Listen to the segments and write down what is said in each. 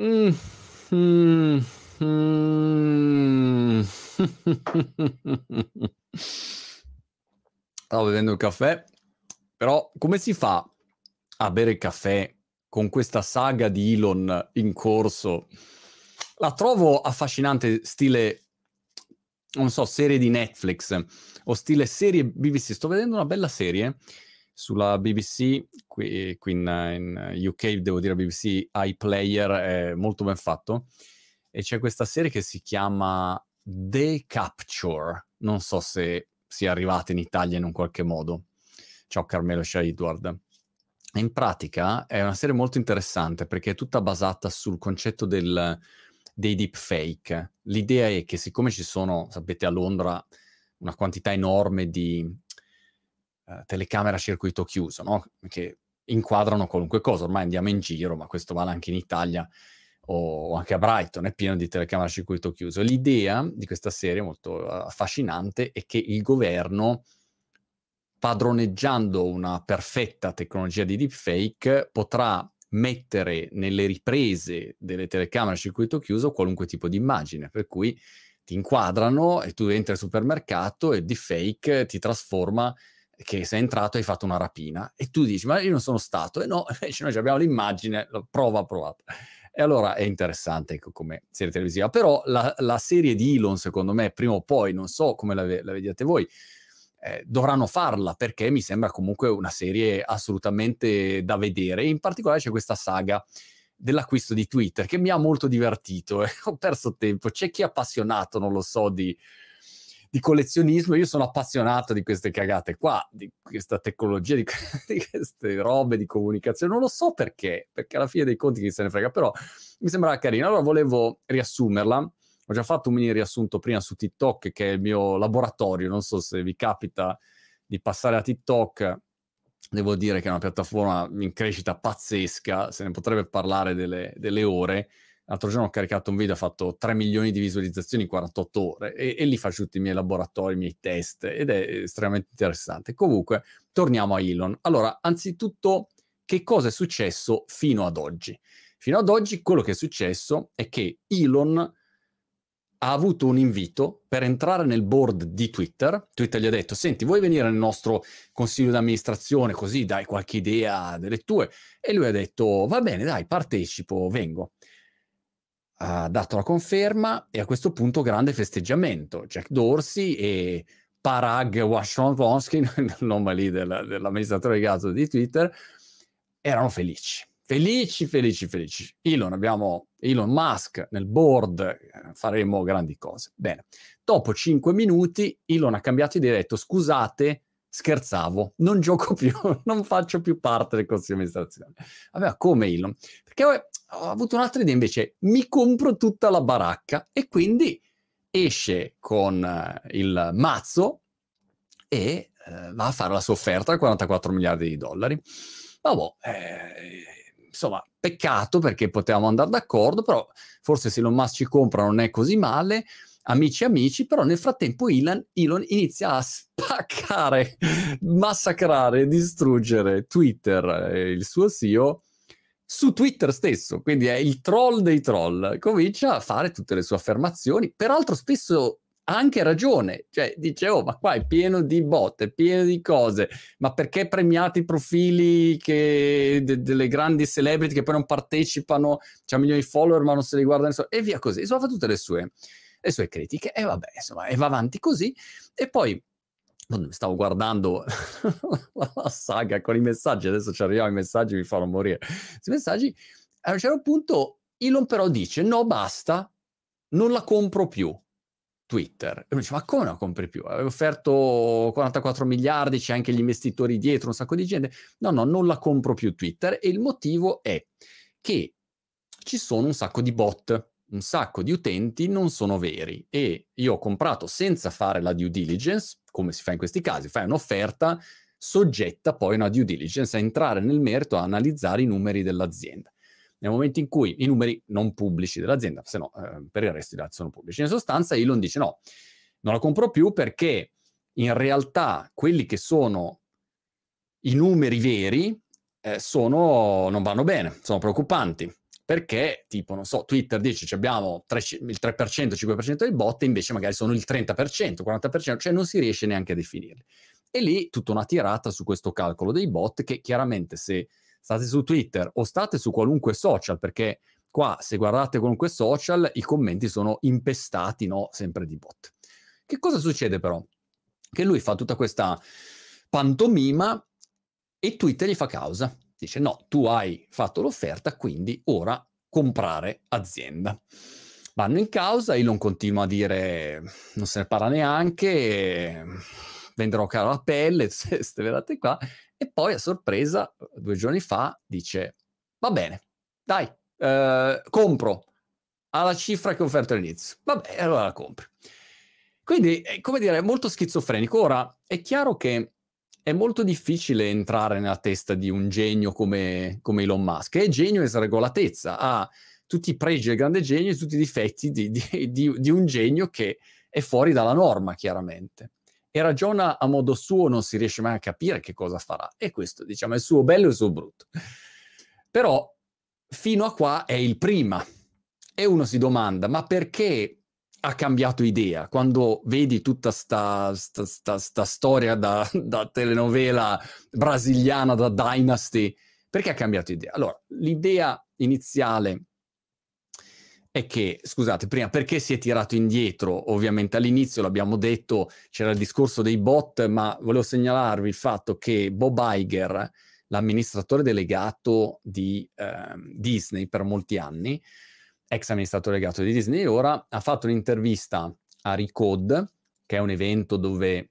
Mm, mm, mm. Stavo bevendo il caffè, però come si fa a bere il caffè con questa saga di Elon in corso? La trovo affascinante, stile, non so, serie di Netflix o stile serie BBC. Sto vedendo una bella serie sulla BBC, qui, qui in, in, UK devo dire BBC iPlayer, è molto ben fatto, e c'è questa serie che si chiama The Capture, non so se sia arrivata in Italia in un qualche modo. Ciao Carmelo, ciao Edward. In pratica è una serie molto interessante perché è tutta basata sul concetto del, dei deepfake. L'idea è che siccome ci sono, sapete, a Londra una quantità enorme di eh, telecamere a circuito chiuso, no? che inquadrano qualunque cosa. Ormai andiamo in giro, ma questo vale anche in Italia o anche a Brighton, è pieno di telecamere a circuito chiuso. L'idea di questa serie molto uh, affascinante è che il governo, padroneggiando una perfetta tecnologia di deepfake, potrà mettere nelle riprese delle telecamere a circuito chiuso qualunque tipo di immagine, per cui ti inquadrano e tu entri al supermercato e il deepfake ti trasforma che sei entrato e hai fatto una rapina e tu dici ma io non sono stato e no, invece noi abbiamo l'immagine, prova provata. E allora è interessante ecco, come serie televisiva. Però la, la, serie di Elon, secondo me, prima o poi, non so come la, la vediate voi, eh, dovranno farla perché mi sembra comunque una serie assolutamente da vedere. In particolare c'è questa saga dell'acquisto di Twitter che mi ha molto divertito. Eh. Ho perso tempo. C'è chi è appassionato, non lo so, di di collezionismo, io sono appassionato di queste cagate qua, di questa tecnologia, di, di, queste robe di comunicazione. Non lo so perché, perché alla fine dei conti chi se ne frega, però mi sembrava carino. Allora volevo riassumerla. Ho già fatto un mini riassunto prima su TikTok, che è il mio laboratorio. Non so se vi capita di passare a TikTok. Devo dire che è una piattaforma in crescita pazzesca, se ne potrebbe parlare delle, delle ore L'altro giorno ho caricato un video, ha fatto 3 milioni di visualizzazioni in 48 ore e, e lì faccio tutti i miei laboratori, i miei test ed è estremamente interessante. Comunque, torniamo a Elon. Allora, anzitutto, che cosa è successo fino ad oggi? Fino ad oggi quello che è successo è che Elon ha avuto un invito per entrare nel board di Twitter. Twitter gli ha detto: Senti, vuoi venire nel nostro consiglio d'amministrazione così dai qualche idea delle tue? E lui ha detto: Va bene, dai, partecipo, vengo ha dato la conferma e a questo punto grande festeggiamento. Jack Dorsey e Parag Washington il nome lì del, dell'amministratore caso di Twitter, erano felici. Felici, felici, felici. Elon, abbiamo Elon Musk nel board, eh, faremo grandi cose. Bene, dopo cinque minuti Elon ha cambiato e ha detto scusate, scherzavo, non gioco più, non faccio più parte del consiglio di amministrazione. Vabbè, come Elon? Perché ho avuto un'altra idea invece, mi compro tutta la baracca e quindi esce con uh, il mazzo e uh, va a fare la sua offerta a 44 miliardi di dollari. Vabbè, eh, insomma, peccato perché potevamo andare d'accordo, però forse se Elon Musk ci compra non è così male, amici amici, però nel frattempo Elon, Elon inizia a spaccare, massacrare, distruggere Twitter, eh, il suo CEO, su Twitter stesso, quindi è il troll dei troll, comincia a fare tutte le sue affermazioni, peraltro spesso ha anche ragione, cioè dice oh ma qua è pieno di bot, è pieno di cose, ma perché premiate i profili che, de, delle grandi celebrity che poi non partecipano, c'ha milioni di follower ma non se li guarda nessuno e via così, insomma fa tutte le sue, le sue critiche e vabbè insomma e va avanti così e poi stavo guardando la saga con i messaggi, adesso ci arriviamo ai messaggi, mi fanno morire. Questi messaggi, a un certo punto Elon però dice no basta, non la compro più. Twitter. E uno dice, ma come non la compri più? Avevo offerto 44 miliardi, c'è anche gli investitori dietro, un sacco di gente. No, no, non la compro più Twitter. E il motivo è che ci sono un sacco di bot un sacco di utenti non sono veri e io ho comprato senza fare la due diligence, come si fa in questi casi, fai un'offerta soggetta poi a una due diligence a entrare nel merito, a analizzare i numeri dell'azienda. Nel momento in cui i numeri non pubblici dell'azienda, se no eh, per il resto i dati sono pubblici. In sostanza Elon dice no, non la compro più perché in realtà quelli che sono i numeri veri eh, sono, non vanno bene, sono preoccupanti perché tipo, non so, Twitter dice abbiamo 3, il 3%, 5% dei bot, invece magari sono il 30%, 40%, cioè non si riesce neanche a definirli. E lì tutta una tirata su questo calcolo dei bot che chiaramente se state su Twitter o state su qualunque social, perché qua se guardate qualunque social i commenti sono impestati, no, sempre di bot. Che cosa succede però? Che lui fa tutta questa pantomima e Twitter gli fa causa dice no, tu hai fatto l'offerta, quindi ora comprare azienda. Vanno in causa, Elon continua a dire non se ne parla neanche, venderò cara la pelle, ste vedate qua, e poi a sorpresa, due giorni fa, dice va bene, dai, eh, compro alla cifra che ho offerto all'inizio. Vabbè, allora la compri. Quindi, come dire, è molto schizofrenico. Ora, è chiaro che è molto difficile entrare nella testa di un genio come, come Elon Musk. È genio e sregolatezza, ha tutti i pregi del grande genio e tutti i difetti di, di, di, di, un genio che è fuori dalla norma, chiaramente. E ragiona a modo suo, non si riesce mai a capire che cosa farà. E questo, diciamo, è il suo bello e il suo brutto. Però, fino a qua è il prima. E uno si domanda, ma perché ha cambiato idea. Quando vedi tutta sta, sta, sta, sta storia da, da, telenovela brasiliana, da Dynasty, perché ha cambiato idea? Allora, l'idea iniziale è che, scusate, prima perché si è tirato indietro? Ovviamente all'inizio l'abbiamo detto, c'era il discorso dei bot, ma volevo segnalarvi il fatto che Bob Iger, l'amministratore delegato di eh, Disney per molti anni, ex amministratore delegato di Disney ora, ha fatto un'intervista a Recode, che è un evento dove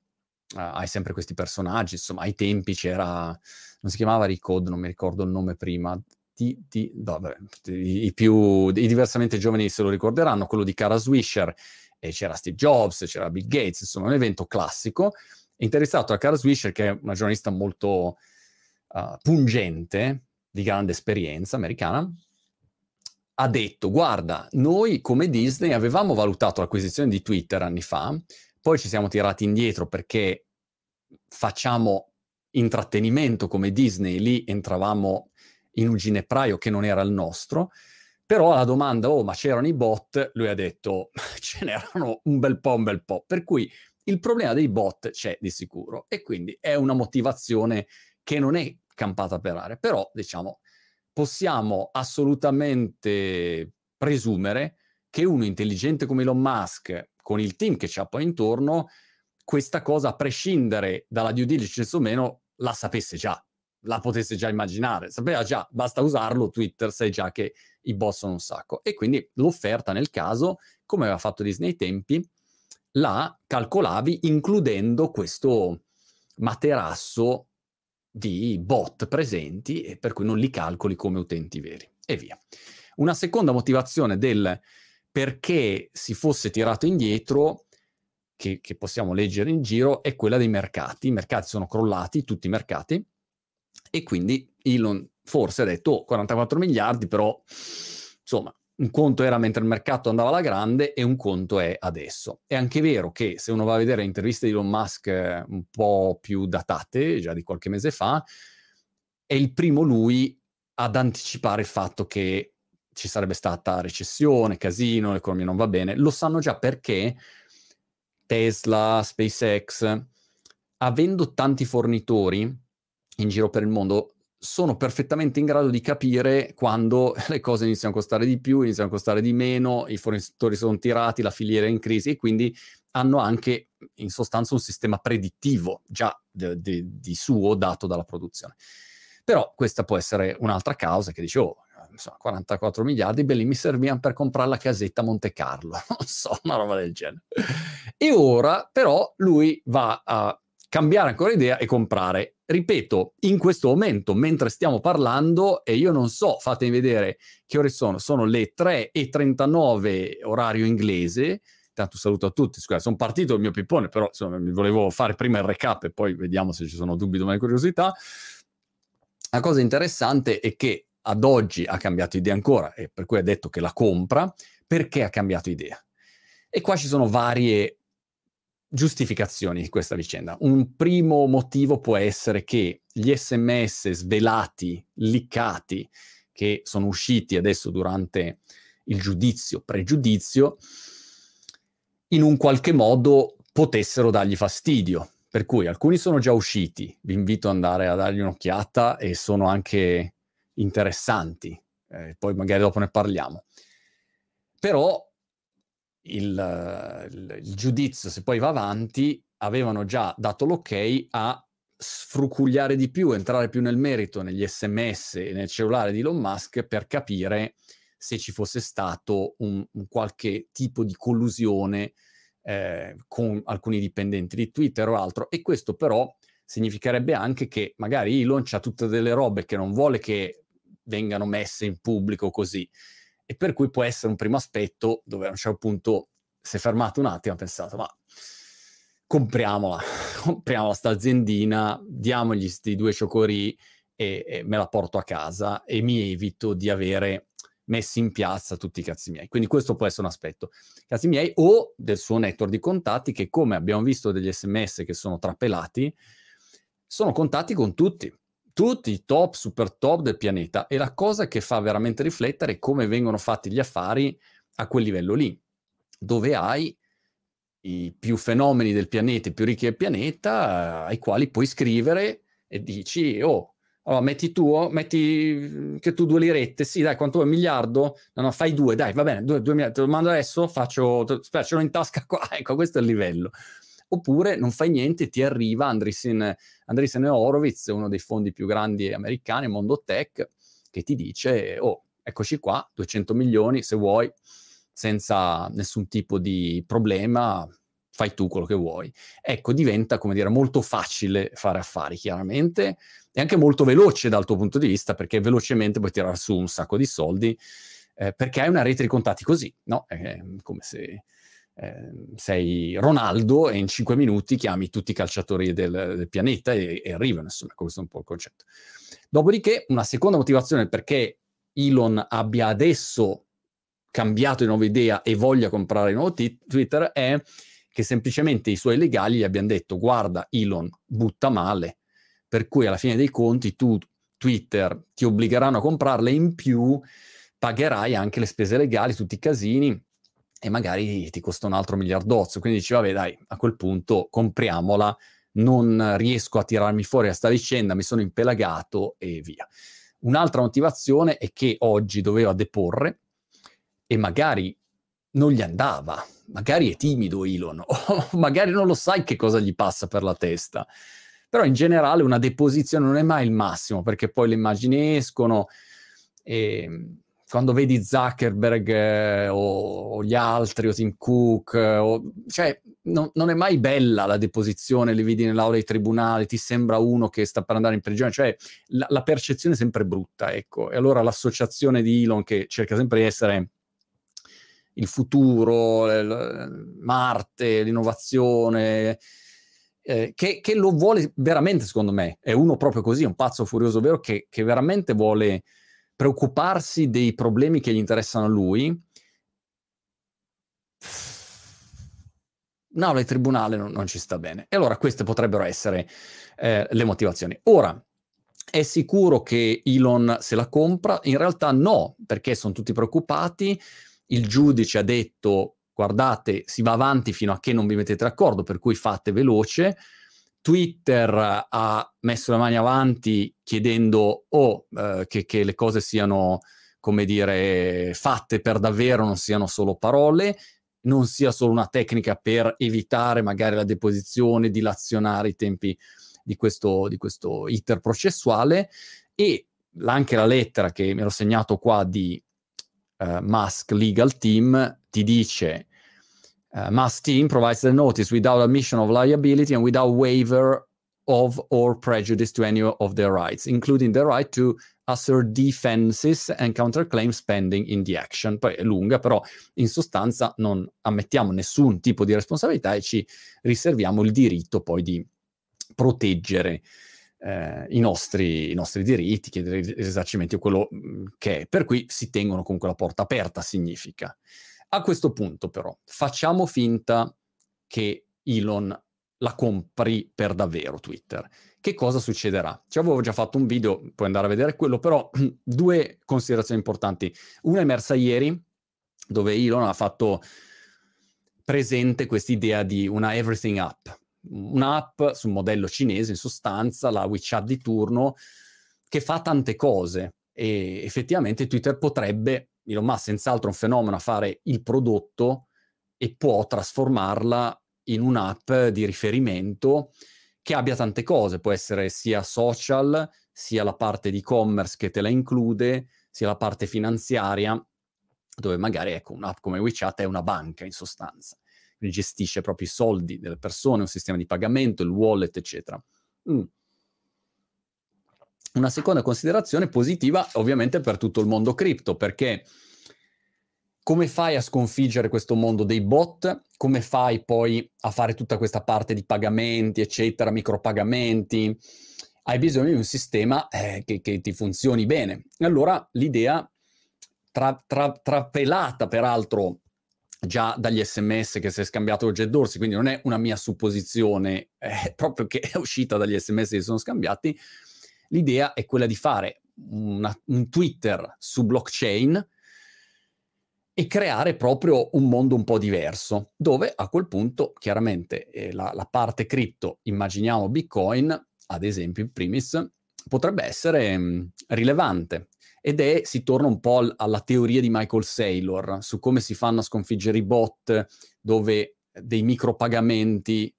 uh, hai sempre questi personaggi, insomma, ai tempi c'era, non si chiamava Recode, non mi ricordo il nome prima, di, di, no, vabbè, i, i, più, i diversamente giovani se lo ricorderanno, quello di Cara Swisher, e c'era Steve Jobs, c'era Bill Gates, insomma, un evento classico, interessato a Cara Swisher, che è una giornalista molto uh, pungente, di grande esperienza americana, ha detto, guarda, noi come Disney avevamo valutato l'acquisizione di Twitter anni fa, poi ci siamo tirati indietro perché facciamo intrattenimento come Disney, lì entravamo in un ginepraio che non era il nostro, però alla domanda, oh ma c'erano i bot, lui ha detto, ce n'erano un bel po', un bel po', per cui il problema dei bot c'è di sicuro e quindi è una motivazione che non è campata per aria, però diciamo possiamo assolutamente presumere che uno intelligente come Elon Musk, con il team che c'ha poi intorno, questa cosa, a prescindere dalla due diligence o meno, la sapesse già, la potesse già immaginare. Sapeva già, basta usarlo, Twitter sai già che i boss sono un sacco. E quindi l'offerta nel caso, come aveva fatto Disney ai tempi, la calcolavi includendo questo materasso di bot presenti e per cui non li calcoli come utenti veri e via. Una seconda motivazione del perché si fosse tirato indietro, che, che possiamo leggere in giro, è quella dei mercati. I mercati sono crollati, tutti i mercati, e quindi Elon forse ha detto oh, 44 miliardi, però insomma un conto era mentre il mercato andava alla grande e un conto è adesso. È anche vero che se uno va a vedere interviste di Elon Musk eh, un po' più datate, già di qualche mese fa, è il primo lui ad anticipare il fatto che ci sarebbe stata recessione, casino, l'economia non va bene. Lo sanno già perché Tesla, SpaceX, avendo tanti fornitori in giro per il mondo, sono perfettamente in grado di capire quando le cose iniziano a costare di più, iniziano a costare di meno, i fornitori sono tirati, la filiera è in crisi e quindi hanno anche in sostanza un sistema predittivo già di, di, di suo dato dalla produzione. Però questa può essere un'altra causa che dice, oh, insomma, 44 miliardi, belli, mi servivano per comprare la casetta Monte Carlo, non so, una roba del genere. E ora però lui va a cambiare ancora idea e comprare. Ripeto, in questo momento, mentre stiamo parlando, e io non so, fatemi vedere che ore sono, sono le 3.39 orario inglese, Intanto saluto a tutti, scusate, sono partito il mio pippone, però insomma, mi volevo fare prima il recap e poi vediamo se ci sono dubbi, domani curiosità. La cosa interessante è che ad oggi ha cambiato idea ancora e per cui ha detto che la compra, perché ha cambiato idea? E qua ci sono varie giustificazioni di questa vicenda. Un primo motivo può essere che gli sms svelati, liccati, che sono usciti adesso durante il giudizio, pregiudizio, in un qualche modo potessero dargli fastidio. Per cui alcuni sono già usciti, vi invito ad andare a dargli un'occhiata e sono anche interessanti, eh, poi magari dopo ne parliamo. Però il, il, il giudizio, se poi va avanti, avevano già dato l'ok a sfrucugliare di più, entrare più nel merito negli sms e nel cellulare di Elon Musk per capire se ci fosse stato un, un qualche tipo di collusione eh, con alcuni dipendenti di Twitter o altro. E questo però significherebbe anche che magari Elon ha tutte delle robe che non vuole che vengano messe in pubblico così. E per cui può essere un primo aspetto dove a un certo punto si è fermato un attimo e ha pensato, ma compriamola, compriamola sta aziendina, diamogli questi due cioccorì e, e, me la porto a casa e mi evito di avere messi in piazza tutti i cazzi miei. Quindi questo può essere un aspetto. Cazzi miei o del suo network di contatti che come abbiamo visto degli sms che sono trapelati, sono contatti con tutti, tutti i top, super top del pianeta. E la cosa che fa veramente riflettere è come vengono fatti gli affari a quel livello lì, dove hai i più fenomeni del pianeta, i più ricchi del pianeta, ai quali puoi scrivere e dici, oh, allora metti tu, metti che tu due lirette, sì dai, quanto vuoi, un miliardo? No, no, fai due, dai, va bene, due, due miliardi, te lo mando adesso, faccio, aspetta, ce l'ho in tasca qua, ecco, questo è il livello. Oppure non fai niente, ti arriva Andreessen, Andreessen Horowitz, uno dei fondi più grandi americani, Mondo Tech, che ti dice, oh, eccoci qua, 200 milioni, se vuoi, senza nessun tipo di problema, fai tu quello che vuoi. Ecco, diventa, come dire, molto facile fare affari, chiaramente, e anche molto veloce dal tuo punto di vista, perché velocemente puoi tirare su un sacco di soldi, eh, perché hai una rete di contatti così, no? È come se eh, sei Ronaldo e in cinque minuti chiami tutti i calciatori del, del pianeta e, e arrivano, insomma, questo è un po' il concetto. Dopodiché, una seconda motivazione perché Elon abbia adesso cambiato di nuova idea e voglia comprare il nuovo t- Twitter è che semplicemente i suoi legali gli abbiano detto guarda Elon butta male, per cui alla fine dei conti tu Twitter ti obbligheranno a comprarle in più pagherai anche le spese legali, tutti i casini e magari ti costa un altro miliardozzo. Quindi dici, vabbè, dai, a quel punto compriamola, non riesco a tirarmi fuori a sta vicenda, mi sono impelagato e via. Un'altra motivazione è che oggi doveva deporre e magari non gli andava, magari è timido Elon, o magari non lo sai che cosa gli passa per la testa. Però in generale una deposizione non è mai il massimo, perché poi le immagini escono e quando vedi Zuckerberg eh, o, o, gli altri, o Tim Cook, eh, o, cioè no, non è mai bella la deposizione, li vedi nell'aula dei tribunali, ti sembra uno che sta per andare in prigione, cioè la, la percezione è sempre brutta, ecco. E allora l'associazione di Elon che cerca sempre di essere il futuro, Marte, l'innovazione, eh, che, che, lo vuole veramente, secondo me, è uno proprio così, un pazzo furioso vero, che, che veramente vuole preoccuparsi dei problemi che gli interessano a lui. No, il tribunale non, non, ci sta bene. E allora queste potrebbero essere eh, le motivazioni. Ora, è sicuro che Elon se la compra? In realtà no, perché sono tutti preoccupati il giudice ha detto guardate, si va avanti fino a che non vi mettete d'accordo, per cui fate veloce. Twitter ha messo le mani avanti chiedendo o oh, eh, che, che, le cose siano, come dire, fatte per davvero, non siano solo parole, non sia solo una tecnica per evitare magari la deposizione, dilazionare i tempi di questo, di questo iter processuale e anche la lettera che mi ero segnato qua di uh, Musk legal team ti dice uh, Musk team provides the notice without admission of liability and without waiver of or prejudice to any of their rights, including the right to assert defenses and counterclaims pending in the action. Poi è lunga, però in sostanza non ammettiamo nessun tipo di responsabilità e ci riserviamo il diritto poi di proteggere eh, i, nostri, i, nostri, diritti, chiedere i risarcimenti o quello mm, che è. Per cui si tengono comunque la porta aperta, significa. A questo punto però facciamo finta che Elon la compri per davvero Twitter. Che cosa succederà? Ci avevo già fatto un video, puoi andare a vedere quello, però due considerazioni importanti. Una è emersa ieri, dove Elon ha fatto presente quest'idea di una everything app, un'app sul modello cinese in sostanza, la WeChat di turno, che fa tante cose e effettivamente Twitter potrebbe, Elon Musk senz'altro un fenomeno a fare il prodotto e può trasformarla in un'app di riferimento che abbia tante cose, può essere sia social, sia la parte di e-commerce che te la include, sia la parte finanziaria, dove magari ecco, un'app come WeChat è una banca in sostanza, gestisce proprio i soldi delle persone, un sistema di pagamento, il wallet, eccetera. Mm. Una seconda considerazione positiva ovviamente per tutto il mondo cripto, perché come fai a sconfiggere questo mondo dei bot? Come fai poi a fare tutta questa parte di pagamenti, eccetera, micropagamenti? Hai bisogno di un sistema eh, che, che, ti funzioni bene. Allora l'idea, tra, tra, trapelata peraltro già dagli sms che si è scambiato Jet Dorsey, quindi non è una mia supposizione, è proprio che è uscita dagli sms che si sono scambiati, l'idea è quella di fare una, un Twitter su blockchain e creare proprio un mondo un po' diverso, dove a quel punto chiaramente eh, la, la, parte cripto, immaginiamo Bitcoin, ad esempio in primis, potrebbe essere mh, mm, rilevante. Ed è, si torna un po' alla teoria di Michael Saylor su come si fanno a sconfiggere i bot, dove dei micropagamenti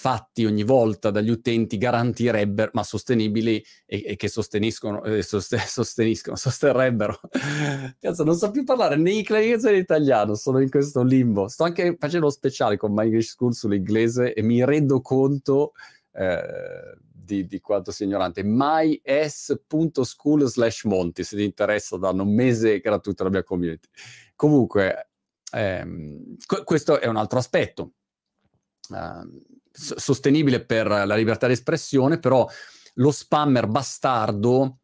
fatti ogni volta dagli utenti garantirebbero, ma sostenibili e, e che sosteniscono, eh, sost- sosteniscono, sosterrebbero. Cazzo, non so più parlare né inglese né italiano, sono in questo limbo. Sto anche facendo lo speciale con My English School sull'inglese e mi rendo conto eh, di, di, quanto sia ignorante. mys.school slash monti, se ti interessa, danno un mese gratuito alla mia community. Comunque, ehm, qu- questo è un altro aspetto. Uh, sostenibile per la libertà di espressione, però lo spammer bastardo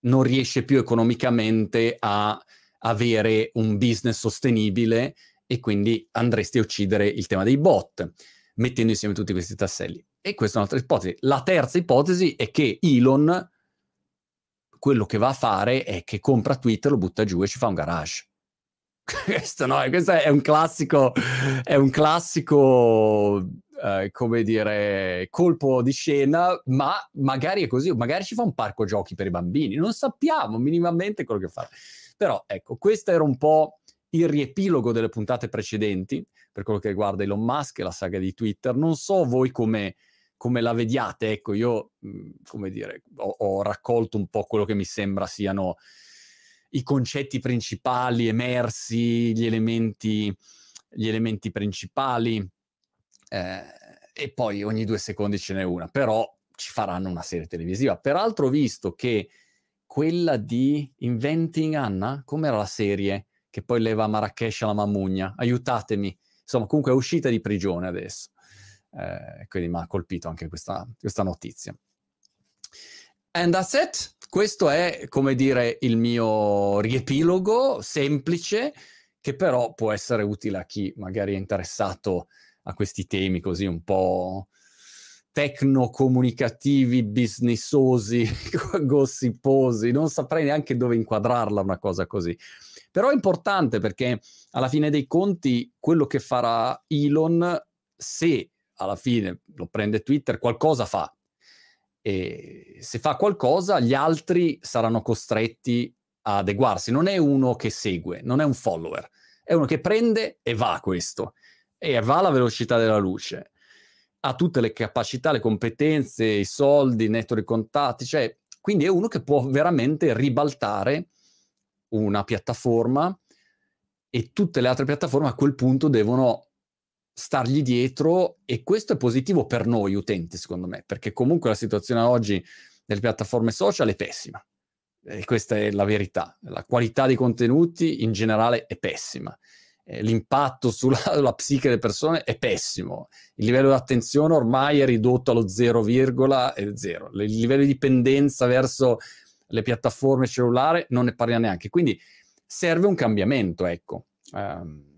non riesce più economicamente a avere un business sostenibile e quindi andresti a uccidere il tema dei bot, mettendo insieme tutti questi tasselli. E questa è un'altra ipotesi. La terza ipotesi è che Elon quello che va a fare è che compra Twitter, lo butta giù e ci fa un garage. questo, no, questo è un classico, è un classico eh, come dire, colpo di scena, ma magari è così, magari ci fa un parco giochi per i bambini, non sappiamo minimamente quello che fa. Però ecco, questo era un po' il riepilogo delle puntate precedenti per quello che riguarda Elon Musk e la saga di Twitter. Non so voi come, come la vediate, ecco, io, mh, come dire, ho, ho raccolto un po' quello che mi sembra siano i concetti principali emersi, gli elementi, gli elementi principali eh, e poi ogni due secondi ce n'è una, però ci faranno una serie televisiva. Peraltro visto che quella di Inventing Anna, com'era la serie che poi leva Marrakesh alla Mamugna? Aiutatemi. Insomma, comunque è uscita di prigione adesso. Eh, quindi mi ha colpito anche questa, questa notizia. And that's it. Questo è, come dire, il mio riepilogo semplice, che però può essere utile a chi magari è interessato a questi temi così un po' tecno-comunicativi, businessosi, gossiposi, non saprei neanche dove inquadrarla una cosa così. Però è importante perché alla fine dei conti quello che farà Elon, se alla fine lo prende Twitter, qualcosa fa. E se fa qualcosa, gli altri saranno costretti a adeguarsi. Non è uno che segue, non è un follower, è uno che prende e va questo e va alla velocità della luce. Ha tutte le capacità, le competenze, i soldi, il netto di contatti, cioè, quindi è uno che può veramente ribaltare una piattaforma e tutte le altre piattaforme a quel punto devono stargli dietro e questo è positivo per noi utenti, secondo me, perché comunque la situazione oggi delle piattaforme social è pessima. E questa è la verità. La qualità dei contenuti in generale è pessima eh, l'impatto sulla psiche delle persone è pessimo. Il livello di attenzione ormai è ridotto allo 0,0. Il livello di dipendenza verso le piattaforme cellulari non ne parliamo neanche. Quindi serve un cambiamento, ecco. Um,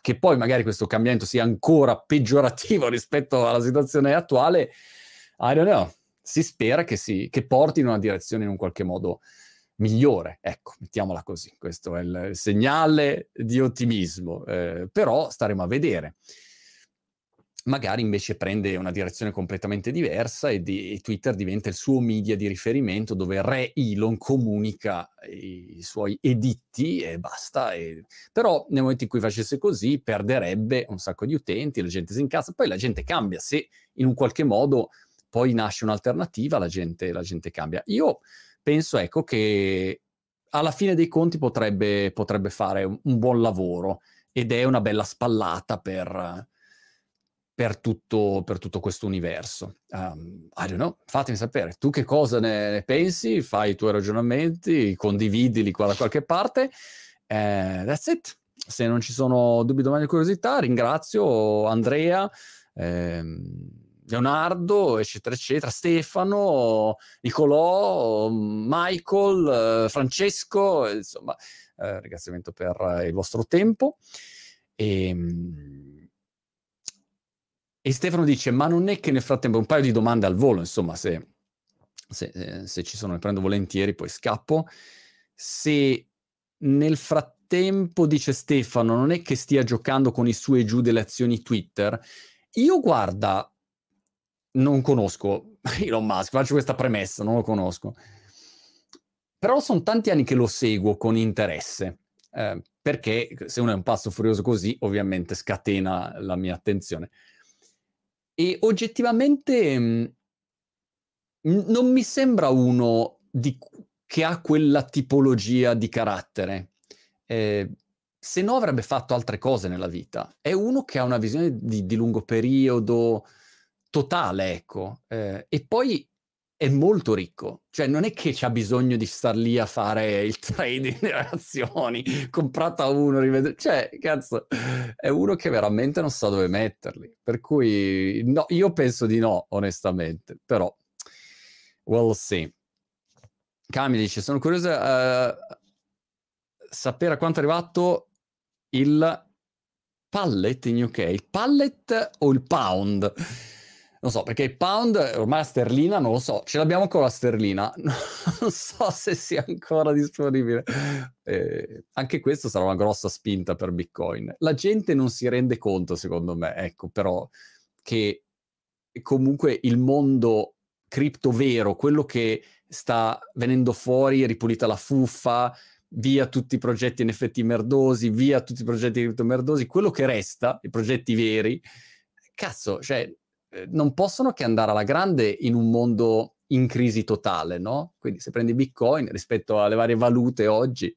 che poi magari questo cambiamento sia ancora peggiorativo rispetto alla situazione attuale, I don't know, si spera che, si, che porti in una direzione in un qualche modo migliore. Ecco, mettiamola così, questo è il segnale di ottimismo, eh, però staremo a vedere magari invece prende una direzione completamente diversa e, di, e, Twitter diventa il suo media di riferimento dove Re Elon comunica i, i suoi editti e basta. E... Però nel momento in cui facesse così perderebbe un sacco di utenti, la gente si incazza, poi la gente cambia, se in un qualche modo poi nasce un'alternativa, la gente, la gente cambia. Io penso ecco che alla fine dei conti potrebbe, potrebbe fare un, buon lavoro ed è una bella spallata per per tutto, tutto questo universo. Um, I don't know, fatemi sapere, tu che cosa ne, pensi, fai i tuoi ragionamenti, condividili qua da qualche parte. Uh, that's it. Se non ci sono dubbi, domande o curiosità, ringrazio Andrea, ehm, Leonardo, eccetera, eccetera, Stefano, Nicolò, Michael, eh, Francesco, insomma, eh, ringraziamento per il vostro tempo. E, ehm, e Stefano dice, ma non è che nel frattempo un paio di domande al volo, insomma, se, se, eh, se ci sono, le prendo volentieri, poi scappo. Se nel frattempo, dice Stefano, non è che stia giocando con i su e giù delle azioni Twitter, io guarda, non conosco Elon Musk, faccio questa premessa, non lo conosco. Però sono tanti anni che lo seguo con interesse, eh, perché se uno è un pazzo furioso così, ovviamente scatena la mia attenzione. E oggettivamente mh, mhmm, non mi sembra uno di, che ha quella tipologia di carattere. Eh, se no avrebbe fatto altre cose nella vita. È uno che ha una visione di, di lungo periodo totale, ecco. Eh, e poi è molto ricco, cioè non è che c'ha bisogno di star lì a fare il trading delle azioni, comprata uno, rivedere, cioè cazzo, è uno che veramente non sa dove metterli, per cui no, io penso di no, onestamente, però we'll see. Cami dice, sono curiosa uh, sapere a quanto è arrivato il pallet in UK, il pallet o il pound? Non so, perché pound, ormai la sterlina, non lo so, ce l'abbiamo ancora la sterlina, non so se sia ancora disponibile. Eh, anche questo sarà una grossa spinta per Bitcoin. La gente non si rende conto, secondo me, ecco, però, che comunque il mondo cripto vero, quello che sta venendo fuori, ripulita la fuffa, via tutti i progetti NFT merdosi, via tutti i progetti cripto merdosi, quello che resta, i progetti veri, cazzo, cioè non possono che andare alla grande in un mondo in crisi totale, no? Quindi se prendi Bitcoin rispetto alle varie valute oggi,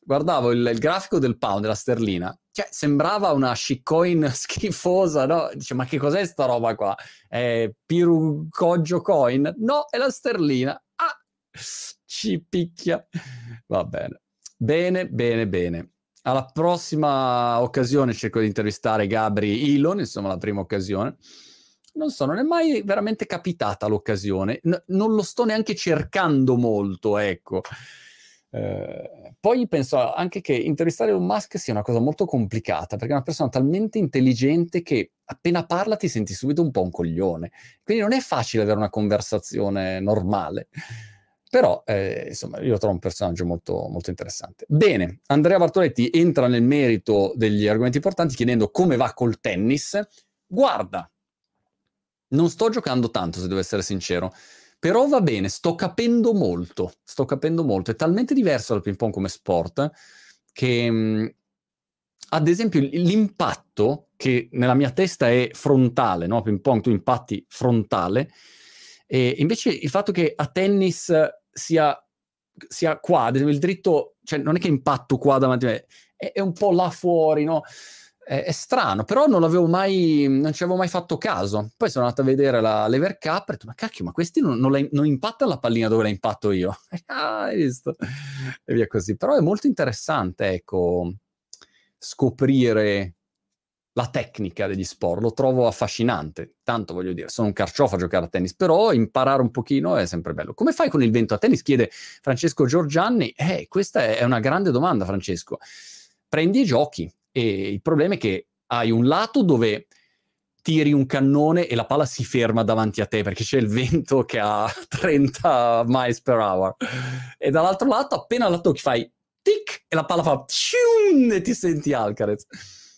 guardavo il, il grafico del pound, della sterlina, cioè sembrava una shitcoin schifosa, no? Dice, ma che cos'è sta roba qua? È Pirucoggio coin? No, è la sterlina. Ah, ci picchia. Va bene. Bene, bene, bene. Alla prossima occasione cerco di intervistare Gabri Elon, insomma la prima occasione non so, non è mai veramente capitata l'occasione, N- non lo sto neanche cercando molto, ecco. Eh, poi penso anche che intervistare Elon Musk sia una cosa molto complicata, perché è una persona talmente intelligente che appena parla ti senti subito un po' un coglione. Quindi non è facile avere una conversazione normale. Però, eh, insomma, io trovo un personaggio molto, molto interessante. Bene, Andrea Bartoletti entra nel merito degli argomenti importanti chiedendo come va col tennis. Guarda, non sto giocando tanto, se devo essere sincero. Però va bene, sto capendo molto, sto capendo molto. È talmente diverso dal ping pong come sport che, mm, ad esempio, l'impatto, che nella mia testa è frontale, no? Ping pong tu impatti frontale, e invece il fatto che a tennis sia, sia qua, ad esempio il dritto, cioè non è che impatto qua davanti a me, è, è un po' là fuori, no? È, è, strano, però non l'avevo mai, non ci avevo mai fatto caso. Poi sono andato a vedere la Lever Cup e ho detto, ma cacchio, ma questi non, non, la, non impattano la pallina dove la impatto io. ah, hai visto? E via così. Però è molto interessante, ecco, scoprire la tecnica degli sport, lo trovo affascinante. Tanto voglio dire, sono un carciofo a giocare a tennis, però imparare un pochino è sempre bello. Come fai con il vento a tennis? Chiede Francesco Giorgianni. Eh, questa è una grande domanda, Francesco. Prendi i giochi, E il problema è che hai un lato dove tiri un cannone e la palla si ferma davanti a te perché c'è il vento che ha 30 miles per hour. E dall'altro lato, appena la tocchi, fai tic e la palla fa cium, e ti senti Alcaraz.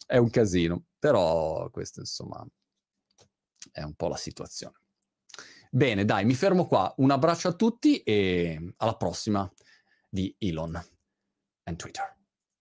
È un casino, però questo insomma è un po' la situazione. Bene, dai, mi fermo qua. Un abbraccio a tutti e alla prossima di Elon and Twitter.